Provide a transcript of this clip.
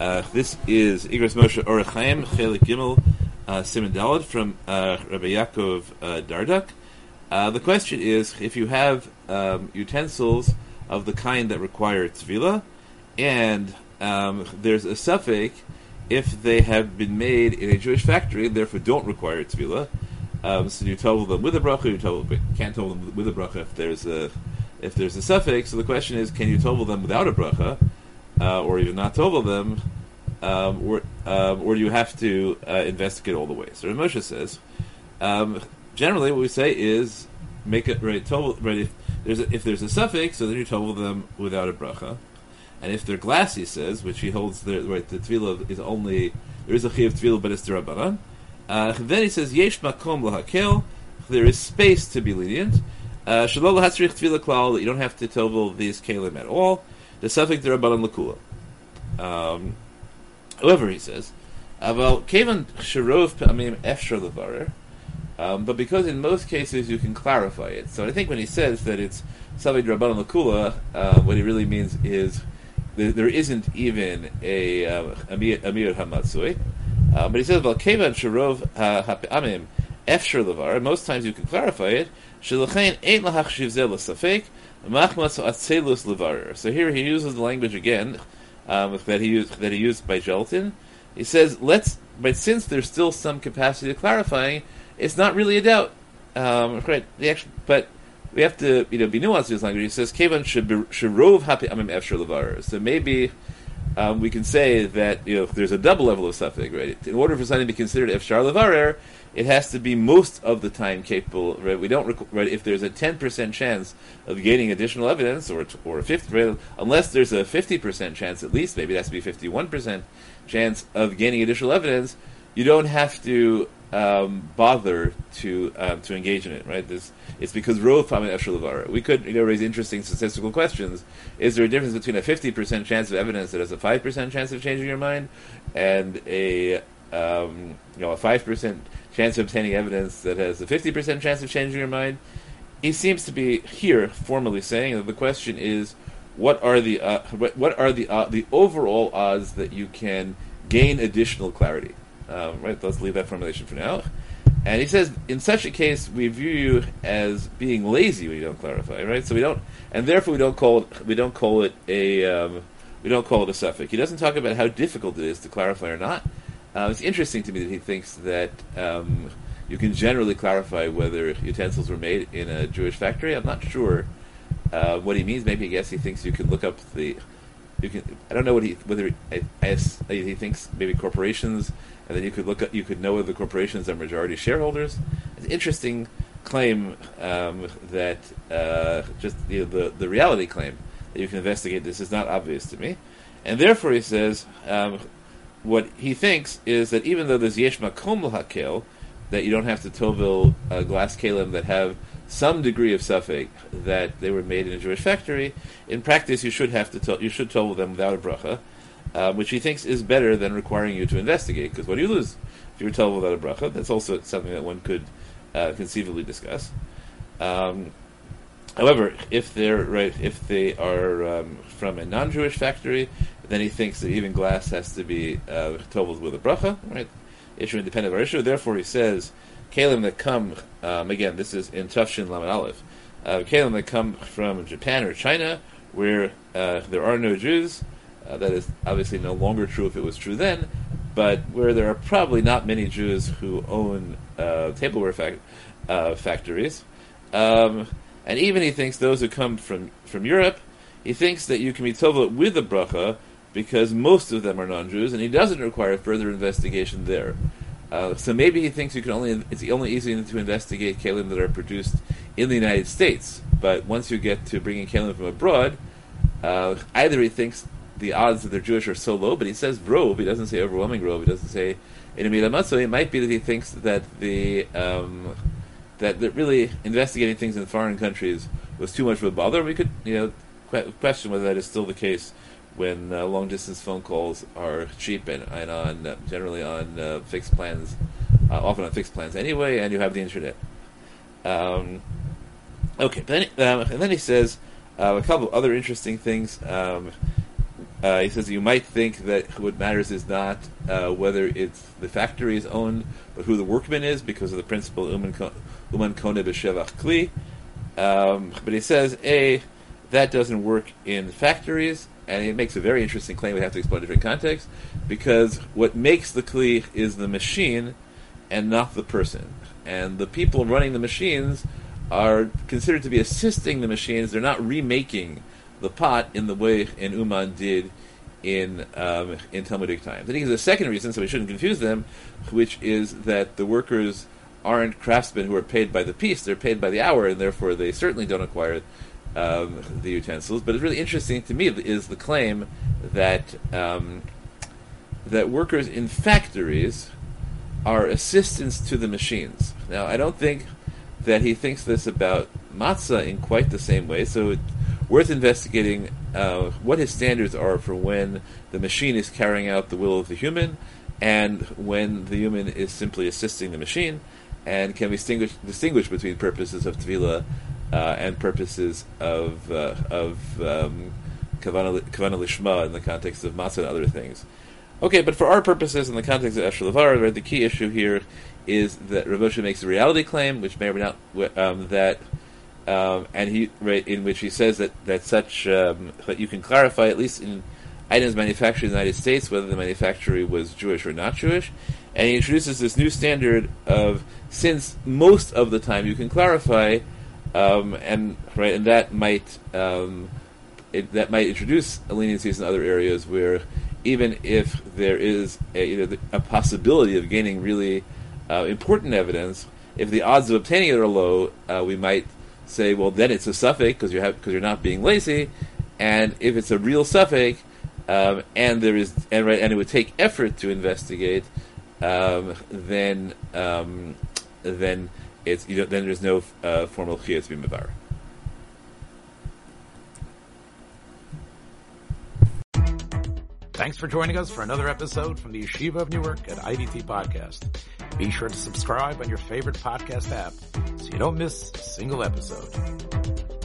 Uh, this is Igros Moshe Orach Chaim Chelek Gimel uh, Siman from uh, Rabbi Yaakov uh, Dardak. Uh, the question is if you have um, utensils of the kind that require tevilah, and um, there's a safek if they have been made in a Jewish factory and therefore don't require tevilah. Um, so you tell them with a bracha, you tell, can't tell them with a bracha if there's a if there's a safek. So the question is, can you tell them without a bracha, uh, or even not tell them, um, or um, or you have to uh, investigate all the ways. So Moshe says, um, generally what we say is make it right. Tell, right if there's a, if there's a safek, so then you tell them without a bracha. And if they're glass, he says, which he holds the right, the tevilah is only there is a chiyuv tevilah, but it's derabanan. Uh, then he says yesh makom lahakel. There is space to be lenient. Uh, hatzrich tevilah klal. You don't have to tovel these kalim at all. The safek derabanan lakula. Um, however, he says, aval kevan sharov pamim efshar levarer. Um, but because in most cases you can clarify it, so I think when he says that it's Savi Rabban Lakula, uh, what he really means is there, there isn't even a uh, Amir Hamatsui. Uh, but he says, Valkevan Sharov Ha'amim Efshar Levar, most times you can clarify it, Shilachain Ain't Lahachshiv Zel Safek, Machmas Atzelus Levar. So here he uses the language again um, that, he used, that he used by gelatin. He says, let's, but since there's still some capacity to clarifying, it's not really a doubt. Um, right, the actual, but we have to you know be nuanced in this language. He says kevan sharov hapi amim efshar levar. So maybe um, we can say that you know if there's a double level of safek, right? In order for something to be considered efshar levarer, it has to be most of the time capable. Right? We don't right if there's a ten percent chance of gaining additional evidence, or or a fifty, right? unless there's a fifty percent chance at least, maybe it has to be fifty one percent chance of gaining additional evidence. You don't have to um, bother to um, to engage in it, right? This, it's because Rov Pamin Efshar We could you know, raise interesting statistical questions. Is there a difference between a 50% chance of evidence that has a 5% chance of changing your mind and a um, you know a 5% chance of obtaining evidence that has a 50% chance of changing your mind? He seems to be here formally saying that the question is what are the uh, what are the uh, the overall odds that you can gain additional clarity? Um, right, let's leave that formulation for now. And he says, in such a case, we view you as being lazy when you don't clarify, right? So we don't, and therefore we don't call it, we don't call it a, um, we don't call it a safek. He doesn't talk about how difficult it is to clarify or not. Uh, it's interesting to me that he thinks that um, you can generally clarify whether utensils were made in a Jewish factory. I'm not sure uh, what he means. Maybe I guess he thinks you can look up the, you can. I don't know what he whether I, I, he thinks maybe corporations and then you could look at you could know whether the corporations are majority shareholders. It's an interesting claim um, that uh, just the, the, the reality claim that you can investigate this is not obvious to me, and therefore he says um, what he thinks is that even though there's yesh makom hakel, that you don't have to tovil uh, glass kalim that have some degree of safek that they were made in a Jewish factory. In practice, you should have to to- you should tovil them without a bracha um, which he thinks is better than requiring you to investigate. Because what do you lose if you're told without a bracha? That's also something that one could uh, conceivably discuss. Um, however, if they're right, if they are um, from a non-Jewish factory, then he thinks that even glass has to be uh, with a bracha, right? Issue independent of our issue. Therefore, he says, kalim that come um, again. This is in Tufshin Lamed Aleph. Uh, kalim that come from Japan or China, where uh, there are no Jews. Uh, that is obviously no longer true if it was true then, but where there are probably not many Jews who own uh, tableware fac- uh, factories. Um, and even he thinks those who come from, from Europe, he thinks that you can be tovah with a bracha because most of them are non-Jews, and he doesn't require further investigation there. Uh, so maybe he thinks you can only it's only easy to investigate kalim that are produced in the United States. But once you get to bringing kalim from abroad, uh, either he thinks the odds that they're Jewish are so low, but he says rove. He doesn't say overwhelming rove. He doesn't say in a mealmat So it might be that he thinks that the um, that, that really investigating things in foreign countries was too much of a bother. We could you know question whether that is still the case when uh, long distance phone calls are cheap and, and on uh, generally on uh, fixed plans, uh, often on fixed plans anyway, and you have the internet. Um, okay, then, um, and then he says uh, a couple of other interesting things. Um, uh, he says you might think that what matters is not whether it's the factory is owned, but who the workman is, because of the principle uman kone b'shevach kli. Um, but he says, a that doesn't work in factories, and it makes a very interesting claim. We have to explain different contexts, because what makes the kli is the machine, and not the person. And the people running the machines are considered to be assisting the machines. They're not remaking the pot in the way in Uman did in um, in Talmudic times. I think there's a second reason, so we shouldn't confuse them, which is that the workers aren't craftsmen who are paid by the piece; they're paid by the hour, and therefore they certainly don't acquire um, the utensils. But it's really interesting to me is the claim that um, that workers in factories are assistants to the machines. Now, I don't think that he thinks this about matzah in quite the same way. So it's worth investigating uh, what his standards are for when the machine is carrying out the will of the human, and when the human is simply assisting the machine, and can we distinguish, distinguish between purposes of tevilah uh, and purposes of uh, of um, kavana lishma in the context of matzah and other things. Okay, but for our purposes, in the context of Esher Levar, right, the key issue here is that Rav Moshe makes a reality claim, which may or may not um, that, um, and he right in which he says that that such um, that you can clarify at least in items manufactured in the United States whether the manufacturer was Jewish or not Jewish, and he introduces this new standard of since most of the time you can clarify, um, and right, and that might um, it, that might introduce leniencies in other areas where even if there is a, you know, a possibility of gaining really uh, important evidence, if the odds of obtaining it are low, uh, we might say, well, then it's a safek because you because you're not being lazy, and if it's a real safek, um, and there is and right, and it would take effort to investigate, um, then um, then it's you know, then there's no uh, formal chiyas b'mevar. Thanks for joining us for another episode from the Yeshiva of Newark at IDT Podcast. Be sure to subscribe on your favorite podcast app so you don't miss a single episode.